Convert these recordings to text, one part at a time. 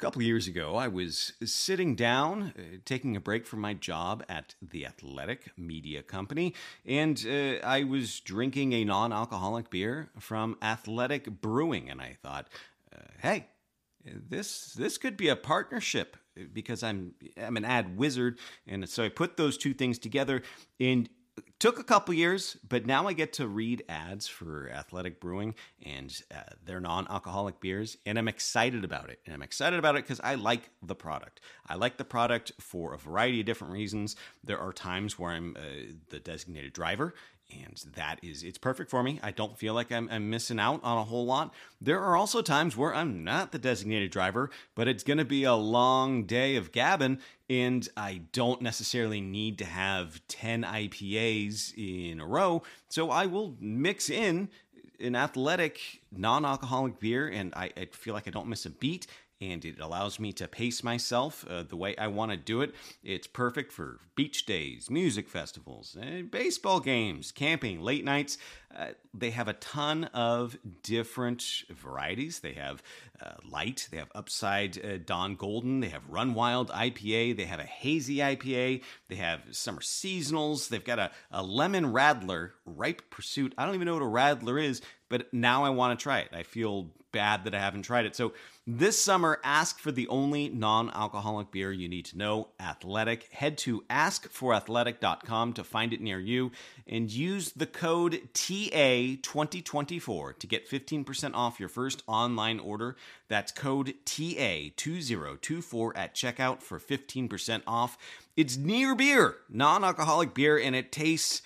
couple years ago, I was sitting down, uh, taking a break from my job at the Athletic Media Company, and uh, I was drinking a non alcoholic beer from Athletic Brewing. And I thought, uh, hey, this this could be a partnership because I'm I'm an ad wizard, and so I put those two things together. And took a couple years, but now I get to read ads for Athletic Brewing and uh, their non-alcoholic beers, and I'm excited about it. And I'm excited about it because I like the product. I like the product for a variety of different reasons. There are times where I'm uh, the designated driver, and that is it's perfect for me. I don't feel like I'm, I'm, missing out on a whole lot. There are also times where i'm not the designated driver but it's going to be a long day of gabbing and i don't necessarily need to have 10 ipas in a row. So i will mix in an athletic non-alcoholic beer and I, I feel like i don't miss a beat and it allows me to pace myself uh, the way I want to do it. It's perfect for beach days, music festivals, uh, baseball games, camping, late nights. Uh, they have a ton of different varieties. They have uh, light, they have upside uh, Dawn Golden, they have Run Wild IPA, they have a hazy IPA, they have summer seasonals, they've got a, a lemon radler, ripe pursuit. I don't even know what a radler is, but now I want to try it. I feel bad that I haven't tried it. So this summer, ask for the only non alcoholic beer you need to know Athletic. Head to askforathletic.com to find it near you and use the code TA2024 to get 15% off your first online order. That's code TA2024 at checkout for 15% off. It's near beer, non alcoholic beer, and it tastes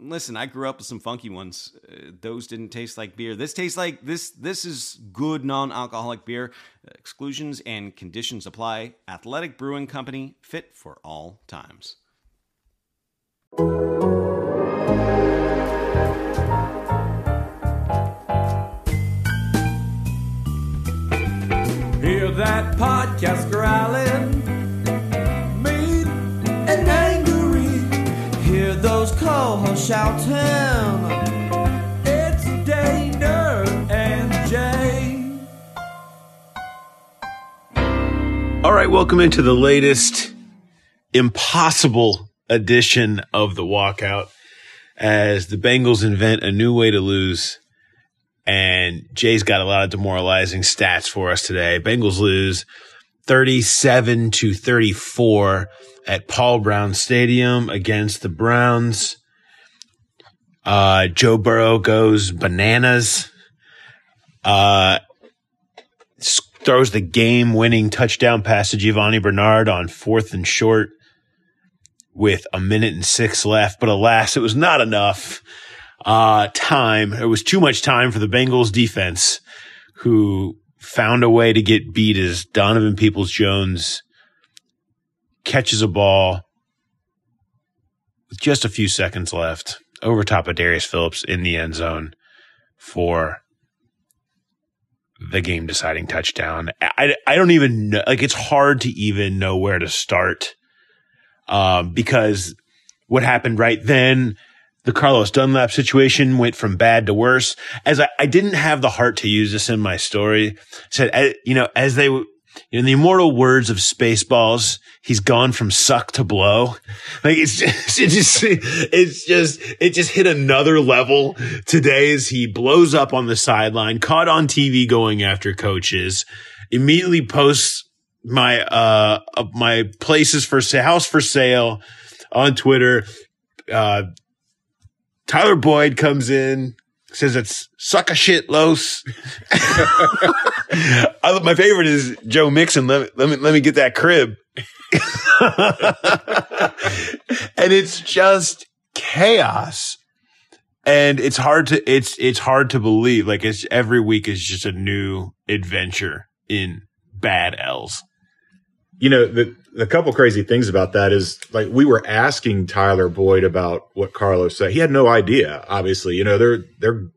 listen, I grew up with some funky ones. Uh, those didn't taste like beer. This tastes like this. This is good non-alcoholic beer. Exclusions and conditions apply. Athletic Brewing Company, fit for all times. Hear that podcast growling, shouting. It's Dehner and Jay. All right, welcome into the latest impossible edition of the walkout as the Bengals invent a new way to lose. And Jay's got a lot of demoralizing stats for us today. Bengals lose 37 to 34 at Paul Brown Stadium against the Browns. Uh, Joe Burrow goes bananas. Uh, throws the game winning touchdown pass to Giovani Bernard on fourth and short with a minute and six left. But alas, it was not enough, uh, time. It was too much time for the Bengals defense who found a way to get beat as Donovan Peoples Jones catches a ball with just a few seconds left over top of Darius Phillips in the end zone for the game deciding touchdown. I, I don't even know, like it's hard to even know where to start. Um, because what happened right then, the Carlos Dunlap situation went from bad to worse. As I, I didn't have the heart to use this in my story, said, eh, you know, as they, in the immortal words of Spaceballs, he's gone from suck to blow. Like it's just, it just, it's just, it just hit another level today as he blows up on the sideline, caught on TV going after coaches, immediately posts my, uh, uh, my places for house for sale on Twitter. Uh, Tyler Boyd comes in, says it's suck a shit, Los. I, my favorite is Joe Mixon. Let me, let me, let me get that crib. and it's just chaos. And it's hard to, it's, it's hard to believe. Like it's every week is just a new adventure in bad L's. You know the the couple crazy things about that is like we were asking Tyler Boyd about what Carlos said. He had no idea. Obviously, you know they're they're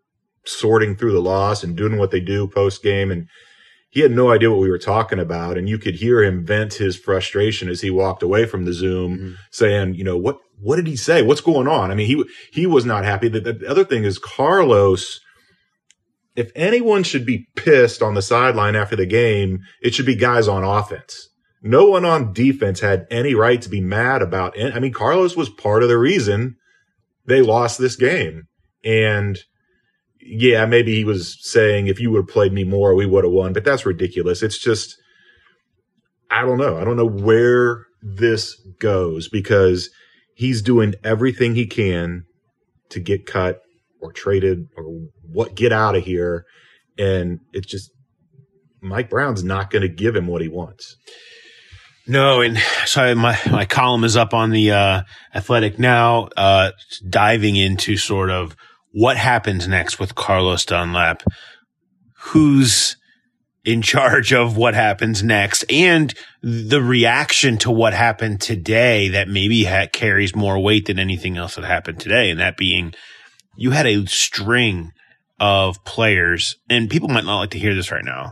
sorting through the loss and doing what they do post game, and he had no idea what we were talking about. And you could hear him vent his frustration as he walked away from the Zoom, mm-hmm. saying, "You know what? What did he say? What's going on?" I mean, he he was not happy. The, the other thing is Carlos if anyone should be pissed on the sideline after the game, it should be guys on offense. No one on defense had any right to be mad about it. I mean, Carlos was part of the reason they lost this game. And yeah, maybe he was saying if you would have played me more, we would have won, but that's ridiculous. It's just, I don't know. I don't know where this goes because he's doing everything he can to get cut or traded or what get out of here. And it's just Mike Brown's not going to give him what he wants. No, and so my my column is up on the uh, Athletic now, uh, diving into sort of what happens next with Carlos Dunlap, who's in charge of what happens next, and the reaction to what happened today that maybe ha- carries more weight than anything else that happened today, and that being you had a string of players, and people might not like to hear this right now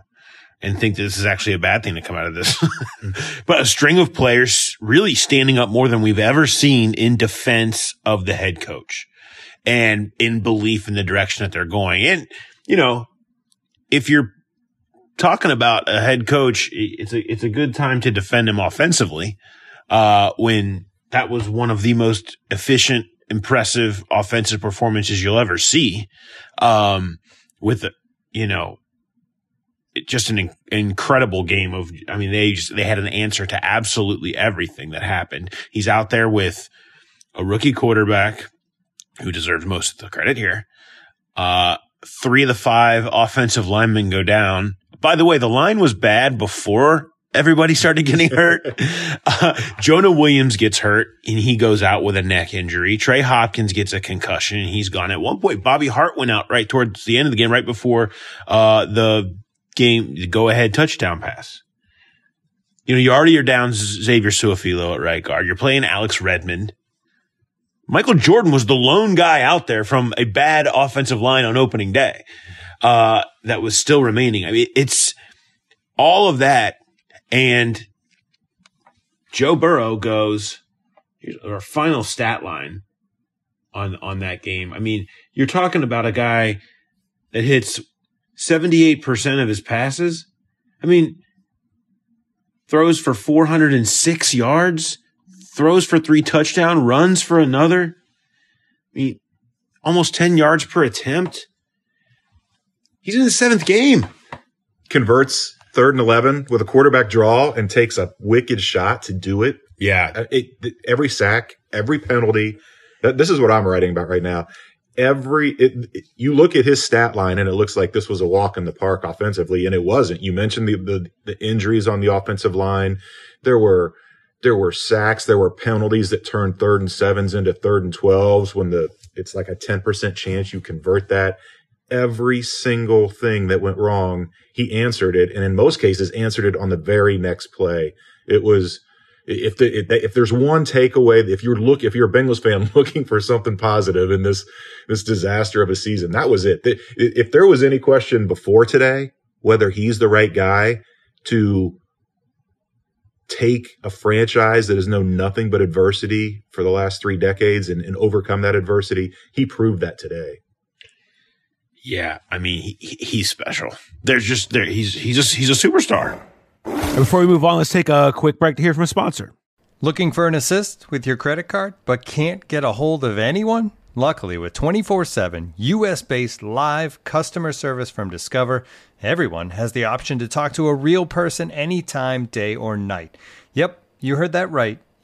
and think this is actually a bad thing to come out of this. but a string of players really standing up more than we've ever seen in defense of the head coach and in belief in the direction that they're going. And, you know, if you're talking about a head coach, it's a, it's a good time to defend him offensively. Uh, when that was one of the most efficient, impressive offensive performances you'll ever see. Um, with, you know, just an in- incredible game of, I mean, they just, they had an answer to absolutely everything that happened. He's out there with a rookie quarterback who deserves most of the credit here. Uh, three of the five offensive linemen go down. By the way, the line was bad before everybody started getting hurt. Uh, Jonah Williams gets hurt and he goes out with a neck injury. Trey Hopkins gets a concussion and he's gone. At one point, Bobby Hart went out right towards the end of the game, right before, uh, the game, go ahead touchdown pass. You know, you already are down Xavier Su'a-Filo at right guard. You're playing Alex Redmond. Michael Jordan was the lone guy out there from a bad offensive line on opening day, uh, that was still remaining. I mean, it's all of that. And Joe Burrow goes, our final stat line on, on that game. I mean, you're talking about a guy that hits 78% of his passes. I mean, throws for 406 yards, throws for three touchdown, runs for another. I mean, almost 10 yards per attempt. He's in the seventh game. Converts third and 11 with a quarterback draw and takes a wicked shot to do it. Yeah. Uh, It, every sack, every penalty. This is what I'm writing about right now. Every, it, it- you look at his stat line and it looks like this was a walk in the park offensively, and it wasn't. You mentioned the, the, the injuries on the offensive line. There were, there were sacks. There were penalties that turned third and sevens into third and 12s when the, it's like a 10% chance you convert that. Every single thing that went wrong, he answered it. And in most cases, answered it on the very next play. It was, if the, if, there's one takeaway, if you're look, if you're a Bengals fan looking for something positive in this, this disaster of a season, that was it. If there was any question before today, whether he's the right guy to take a franchise that has known nothing but adversity for the last three decades and, and overcome that adversity, he proved that today. Yeah. I mean, he- he's special. There's just there. He's, he's just, he's a superstar. Before we move on, let's take a quick break to hear from a sponsor. Looking for an assist with your credit card, but can't get a hold of anyone? Luckily, with 24 7 US based live customer service from Discover, everyone has the option to talk to a real person anytime, day or night. Yep, you heard that right.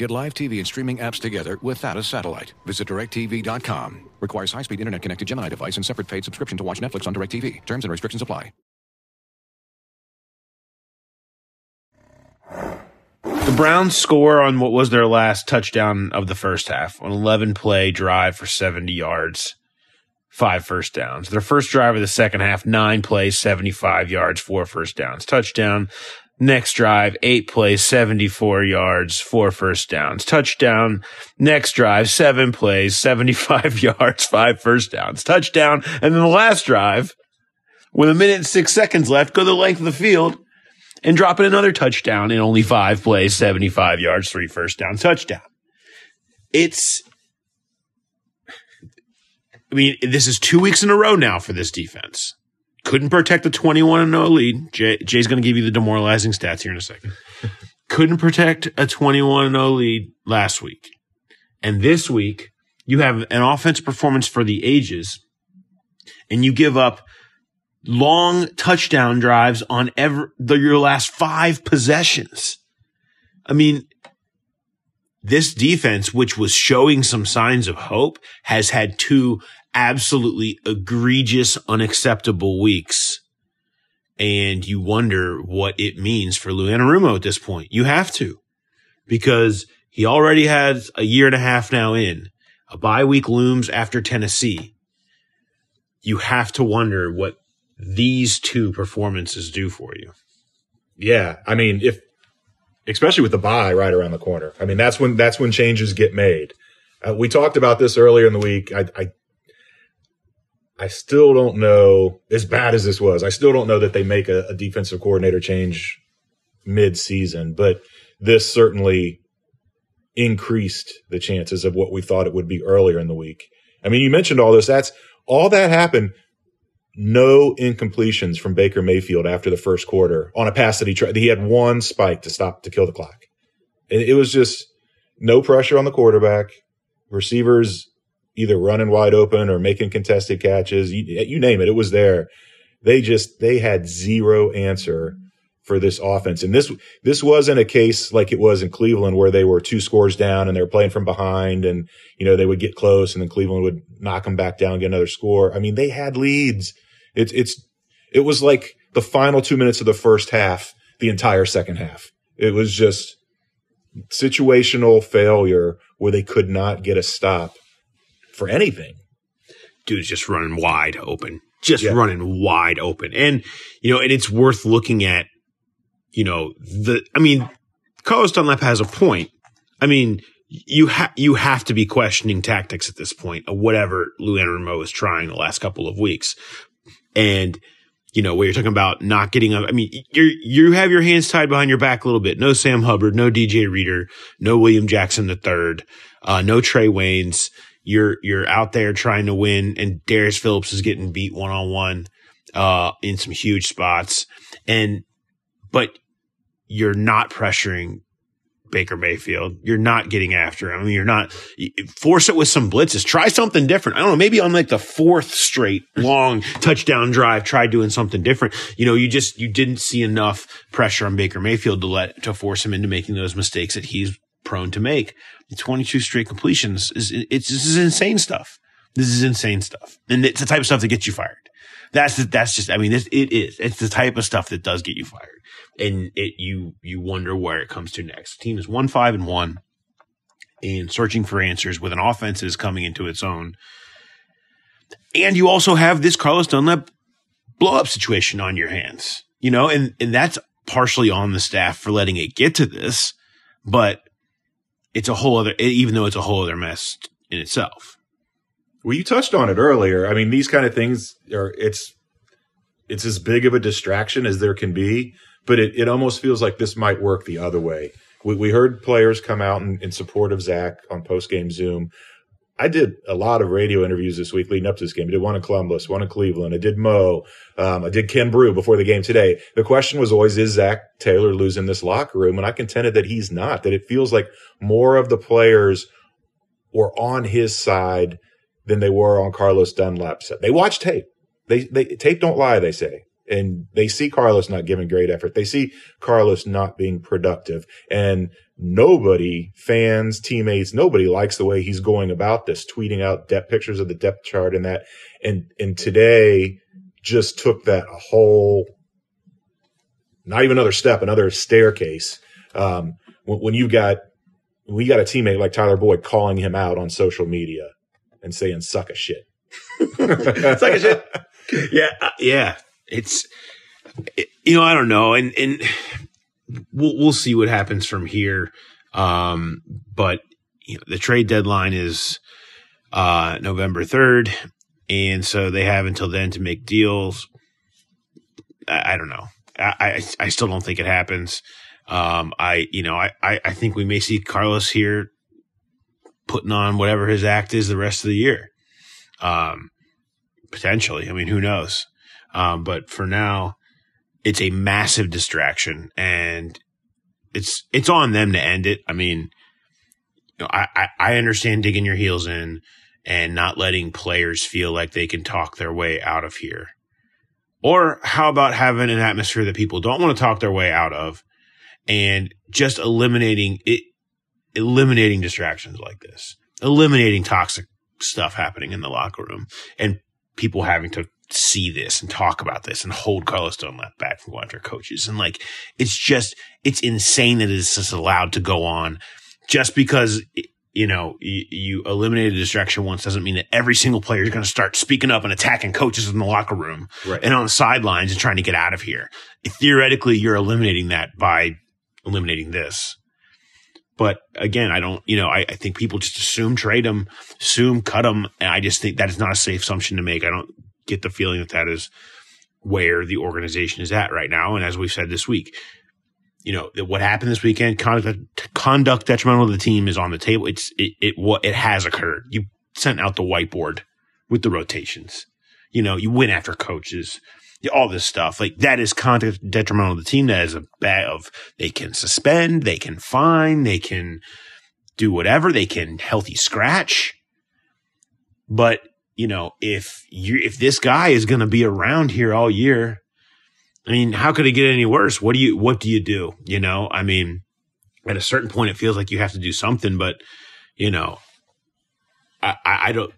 Get live TV and streaming apps together without a satellite. Visit directv.com. Requires high speed internet connected Gemini device and separate paid subscription to watch Netflix on directtv. Terms and restrictions apply. The Browns score on what was their last touchdown of the first half, an 11 play drive for 70 yards, five first downs. Their first drive of the second half, nine plays, 75 yards, four first downs. Touchdown. Next drive, eight plays, 74 yards, four first downs. Touchdown. Next drive, seven plays, 75 yards, five first downs. Touchdown. And then the last drive, with a minute and six seconds left, go the length of the field and drop in another touchdown in only five plays, 75 yards, three first downs, touchdown. It's, I mean, this is two weeks in a row now for this defense. Couldn't protect a 21 and 0 lead. Jay, Jay's going to give you the demoralizing stats here in a second. Couldn't protect a 21 and 0 lead last week. And this week, you have an offense performance for the ages, and you give up long touchdown drives on ever the, your last five possessions. I mean, this defense, which was showing some signs of hope, has had two absolutely egregious, unacceptable weeks. And you wonder what it means for Lou Anarumo at this point. You have to, because he already has a year and a half now in. A bye week looms after Tennessee. You have to wonder what these two performances do for you. Yeah, I mean, if especially with the bye right around the corner, I mean that's when that's when changes get made. Uh, we talked about this earlier in the week. I, I I still don't know as bad as this was. I still don't know that they make a, a defensive coordinator change mid-season, but this certainly increased the chances of what we thought it would be earlier in the week. I mean, you mentioned all this. That's all that happened no incompletions from Baker Mayfield after the first quarter on a pass that he tried. He had one spike to stop to kill the clock. And it was just no pressure on the quarterback. Receivers either running wide open or making contested catches. You, you name it, it was there. They just they had zero answer for this offense. And this this wasn't a case like it was in Cleveland where they were two scores down and they were playing from behind and you know they would get close and then Cleveland would knock them back down get another score. I mean, they had leads. It's it's it was like the final 2 minutes of the first half, the entire second half. It was just situational failure where they could not get a stop for anything. Dude's just running wide open. Just yeah. running wide open. And you know, and it's worth looking at you know, the, I mean, Carlos Dunlap has a point. I mean, you have you have to be questioning tactics at this point of whatever Lou Anarumo is trying the last couple of weeks, and you know where you're talking about not getting up. I mean, you you have your hands tied behind your back a little bit. No Sam Hubbard, no DJ Reader, no William Jackson the third, uh, no Trae Waynes. You're you're out there trying to win, and Darius Phillips is getting beat one on one uh in some huge spots, and but you're not pressuring Baker Mayfield. You're not getting after him. I mean, you're not force it with some blitzes. Try something different. I don't know. Maybe on like the fourth straight long touchdown drive, try doing something different. You know, you just, you didn't see enough pressure on Baker Mayfield to let, to force him into making those mistakes that he's prone to make. 22 straight completions is, it's, this is insane stuff. This is insane stuff. And it's the type of stuff that gets you fired. That's, that's just, I mean, this, it is. It's the type of stuff that does get you fired and it you you wonder where it comes to next. The team is one five and one, and searching for answers with an offense that is coming into its own. And you also have this Carlos Dunlap blow up situation on your hands, you know, and and that's partially on the staff for letting it get to this, but it's a whole other, even though it's a whole other mess in itself. Well, you touched on it earlier. I mean, these kind of things are it's it's as big of a distraction as there can be but it, it almost feels like this might work the other way. We, we heard players come out in, in support of Zac on post game Zoom. I did a lot of radio interviews this week leading up to this game. I did one in Columbus, one in Cleveland. I did Mo. Um, I did Ken Brew before the game today. The question was always, is Zac Taylor losing this locker room? And I contended that he's not, that it feels like more of the players were on his side than they were on Carlos Dunlap's side. They watch tape. They, they, tape don't lie, they say and they see Carlos not giving great effort. They see Carlos not being productive and nobody, fans, teammates, nobody likes the way he's going about this, tweeting out depth pictures of the depth chart and that. And, and today just took that a whole, not even another step, another staircase. Um, when, when you've got we got a teammate like Tyler Boyd calling him out on social media and saying "suck a shit." Suck a shit. yeah, uh, yeah. It's it, you know I don't know, and and we'll we'll see what happens from here. Um, but you know, the trade deadline is uh, November third, and so they have until then to make deals. I, I don't know. I, I I still don't think it happens. Um, I you know I, I I think we may see Carlos here putting on whatever his act is the rest of the year. Um, potentially. I mean, who knows? Um, but for now, it's a massive distraction, and it's it's on them to end it. I mean, you know, I, I I understand digging your heels in and not letting players feel like they can talk their way out of here. Or how about having an atmosphere that people don't want to talk their way out of and just eliminating it, eliminating distractions like this, eliminating toxic stuff happening in the locker room and people having to see this and talk about this and hold Carlos Dunlap back from going after coaches. And like, it's just, it's insane that it's just allowed to go on just because, you know, you, you eliminated a distraction once doesn't mean that every single player is going to start speaking up and attacking coaches in the locker room Right. and on the sidelines and trying to get out of here. Theoretically, you're eliminating that by eliminating this. But again, I don't, you know, I, I think people just assume trade them, assume cut them. And I just think that is not a safe assumption to make. I don't get the feeling that that is where the organization is at right now. And as we've said this week, you know, what happened this weekend, conduct, conduct detrimental to the team is on the table. It's, it, it, what, it has occurred. You sent out the whiteboard with the rotations. You know, you went after coaches, all this stuff. Like that is conduct detrimental to the team. That is a bad of, they can suspend, they can fine, they can do whatever, they can healthy scratch. But, you know, if you, if this guy is going to be around here all year, I mean, how could it get any worse? What do you, what do you do? You know, I mean, at a certain point, it feels like you have to do something, but you know, I, I, I don't,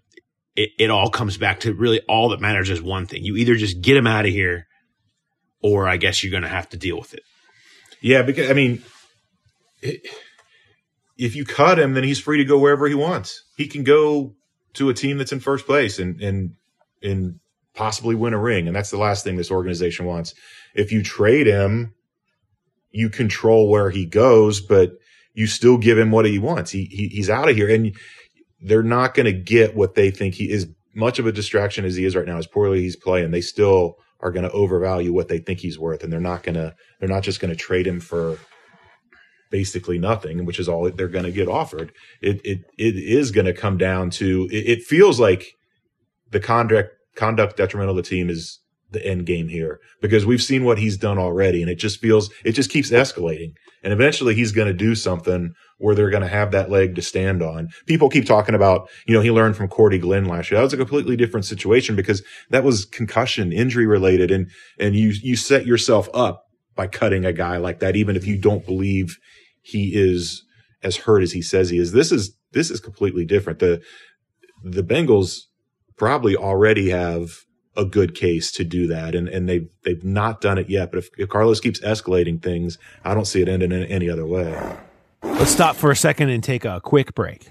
it, it all comes back to really all that matters is one thing. You either just get him out of here or I guess you're going to have to deal with it. Yeah, because I mean, it, if you cut him, then he's free to go wherever he wants. He can go to a team that's in first place and and and possibly win a ring, and that's the last thing this organization wants. If you trade him, you control where he goes, but you still give him what he wants. He, he he's out of here, and they're not going to get what they think he is. Much of a distraction as he is right now, as poorly he's playing, they still are going to overvalue what they think he's worth, and they're not going to. They're not just going to trade him for basically nothing, which is all they're going to get offered. It it it is going to come down to. It, it feels like the conduct conduct detrimental to the team is the end game here because we've seen what he's done already, and it just feels it just keeps escalating, and eventually he's going to do something where they're going to have that leg to stand on. People keep talking about, you know, he learned from Cordy Glenn last year. That was a completely different situation because that was concussion, injury related, and and you you set yourself up by cutting a guy like that, even if you don't believe he is as hurt as he says he is. This is this is completely different. The the Bengals probably already have a good case to do that, and and they've they've not done it yet. But if, if Carlos keeps escalating things, I don't see it ending in any other way. Let's stop for a second and take a quick break.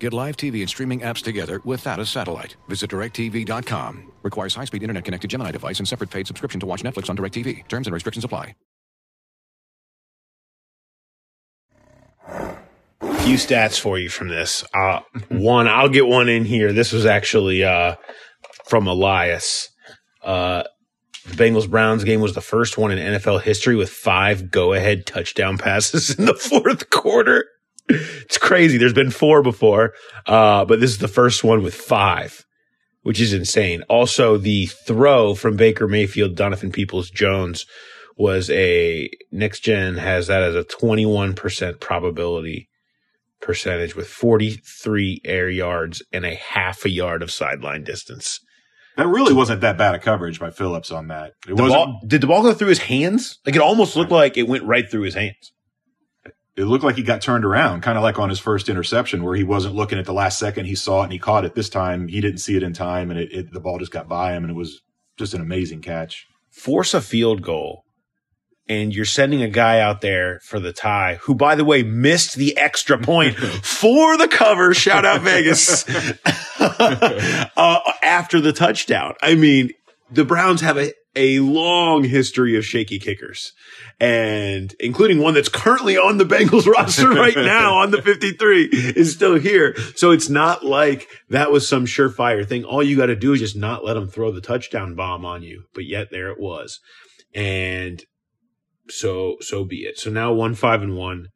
Get live TV and streaming apps together without a satellite. Visit directv.com. Requires high-speed internet-connected Gemini device and separate paid subscription to watch Netflix on DirecTV. Terms and restrictions apply. few stats for you from this. Uh, one, I'll get one in here. This was actually uh, from Elias. Uh, the Bengals Browns game was the first one in NFL history with five go ahead touchdown passes in the fourth quarter. It's crazy. There's been four before, uh, but this is the first one with five, which is insane. Also, the throw from Baker Mayfield, Donovan Peoples Jones was a next gen has that as a 21% probability percentage with 43 air yards and a half a yard of sideline distance. That really wasn't that bad a coverage by Phillips on that. It The wasn't. ball, did the ball go through his hands? Like it almost looked like it went right through his hands. It looked like he got turned around, kind of like on his first interception, where he wasn't looking at the last second. He saw it and he caught it. This time, he didn't see it in time, and it, it the ball just got by him, and it was just an amazing catch. Force a field goal, and you're sending a guy out there for the tie, who, by the way, missed the extra point for the cover. Shout out Vegas uh, after the touchdown. I mean, the Browns have a, a long history of shaky kickers and including one that's currently on the Bengals roster right now on the 53 is still here. So it's not like that was some surefire thing. All you got to do is just not let them throw the touchdown bomb on you. But yet there it was. And so, so be it. So now one, five and one.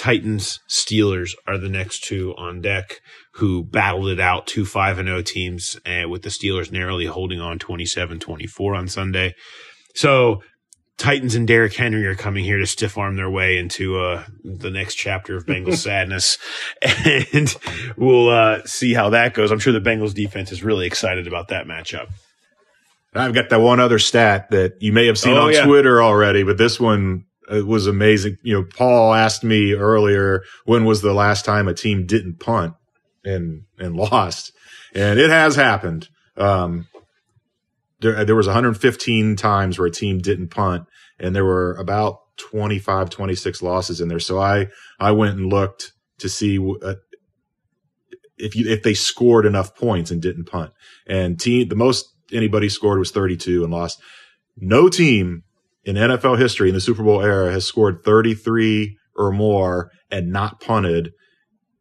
Titans, Steelers are the next two on deck who battled it out two 5 and 0 teams uh, with the Steelers narrowly holding on 27-24 on Sunday. So Titans and Derrick Henry are coming here to stiff arm their way into uh, the next chapter of Bengals sadness, and we'll uh, see how that goes. I'm sure the Bengals defense is really excited about that matchup. I've got that one other stat that you may have seen Oh, on yeah. Twitter already, but this one uh, was amazing. You know, Paul asked me earlier when was the last time a team didn't punt and and lost, and it has happened. Um, there, there was 115 times where a team didn't punt, and there were about 25, 26 losses in there. So I I went and looked to see uh, if you if they scored enough points and didn't punt. And team the most anybody scored was 32 and lost. No team in NFL history in the Super Bowl era has scored 33 or more and not punted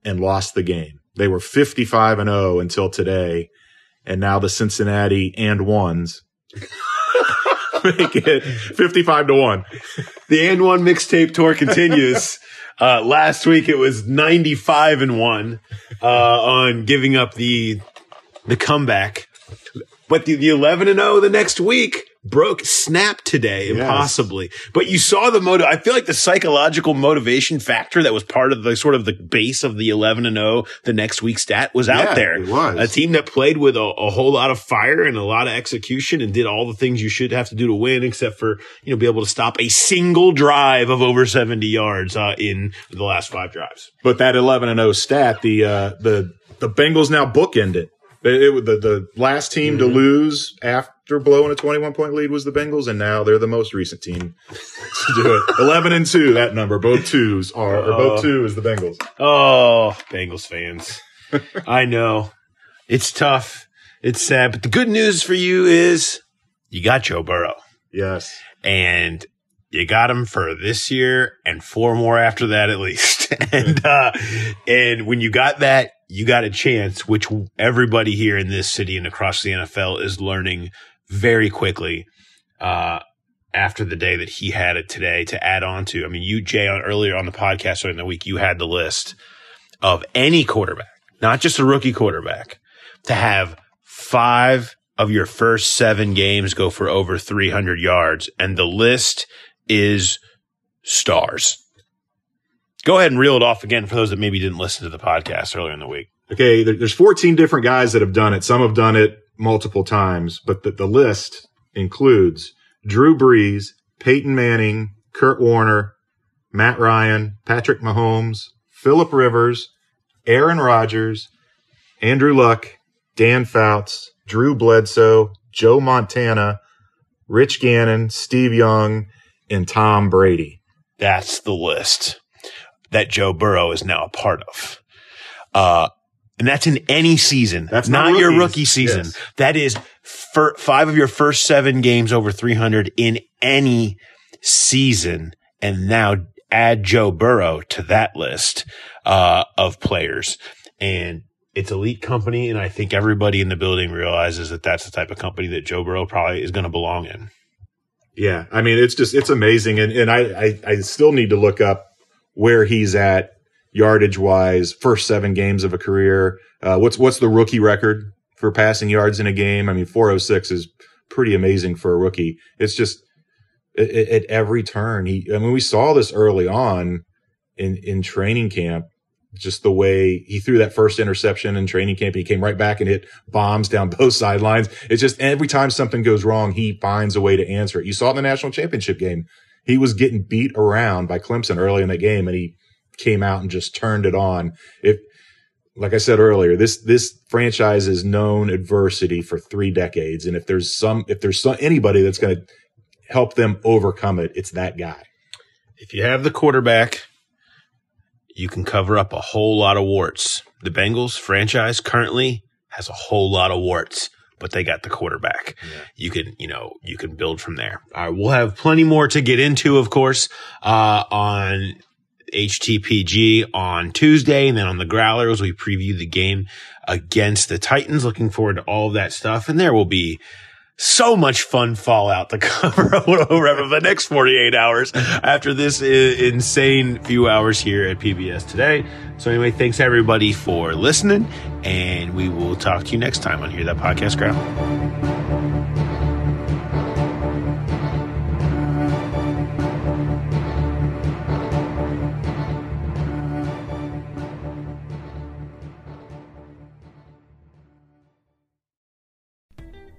and lost the game. They were 55 and 0 until today. And now the Cincinnati and ones make it 55 to 1. The and one mixtape tour continues. uh, last week it was 95 and one uh, on giving up the the comeback, but the, the 11 and 0 the next week broke snap today impossibly. But you saw the motive. I feel like the psychological motivation factor that was part of the sort of the base of the 11 and 0 the next week stat was out there. it was. a team that played with a, a whole lot of fire and a lot of execution and did all the things you should have to do to win, except for you know be able to stop a single drive of over 70 yards uh, in the last five drives. But that 11 and 0 stat, the uh, the the Bengals now bookend it. It, it- the the last team to lose after blowing a 21 point lead was the Bengals, and now they're the most recent team to do it. 11 and two, that number, both twos are, or both two is the Bengals. Oh, Bengals fans. I know. It's tough. It's sad. But the good news for you is you got Joe Burrow. Yes. And you got him for this year and four more after that at least. and uh and when you got that, you got a chance, which everybody here in this city and across the NFL is learning very quickly. Uh after the day that he had it today to add on to. I mean, you, Jay, on earlier on the podcast during the week, you had the list of any quarterback, not just a rookie quarterback, to have five of your first seven games go for over 300 yards. And the list is stars. Go ahead and reel it off again for those that maybe didn't listen to the podcast earlier in the week. Okay, there- there's 14 different guys that have done it. Some have done it multiple times, but the, the list includes Drew Brees, Peyton Manning, Kurt Warner, Matt Ryan, Patrick Mahomes, Philip Rivers, Aaron Rodgers, Andrew Luck, Dan Fouts, Drew Bledsoe, Joe Montana, Rich Gannon, Steve Young, and Tom Brady. That's the list that Joe Burrow is now a part of. Uh, and that's in any season. That's not, not your rookie season. Yes. That is five of your first seven games over 300 in any season. And now add Joe Burrow to that list, uh, of players. And it's elite company. And I think everybody in the building realizes that that's the type of company that Joe Burrow probably is going to belong in. Yeah, I mean, it's just it's amazing, and and I I, I still need to look up where he's at yardage wise. First seven games of a career. Uh, what's what's the rookie record for passing yards in a game? I mean, four oh six is pretty amazing for a rookie. It's just at, at every turn. He, I mean, we saw this early on in in training camp. just the way he threw that first interception in training camp. He came right back and hit bombs down both sidelines. It's just every time something goes wrong, he finds a way to answer it. You saw it in the national championship game. He was getting beat around by Clemson early in that game and he came out and just turned it on. If, like I said earlier, this, this franchise has known adversity for three decades. And if there's some, if there's some, anybody that's going to help them overcome it, it's that guy. If you have the quarterback, you can cover up a whole lot of warts. The Bengals franchise currently has a whole lot of warts, but they got the quarterback. Yeah. You can, you know, you can build from there. All right. We'll have plenty more to get into, of course, uh, on HTPG on Tuesday. And then on the Growlers, we preview the game against the Titans. Looking forward to all of that stuff. And there will be so much fun fallout to cover over the next 48 hours after this insane few hours here at PBS today. So anyway, thanks everybody for listening and we will talk to you next time on Hear That Podcast Growl.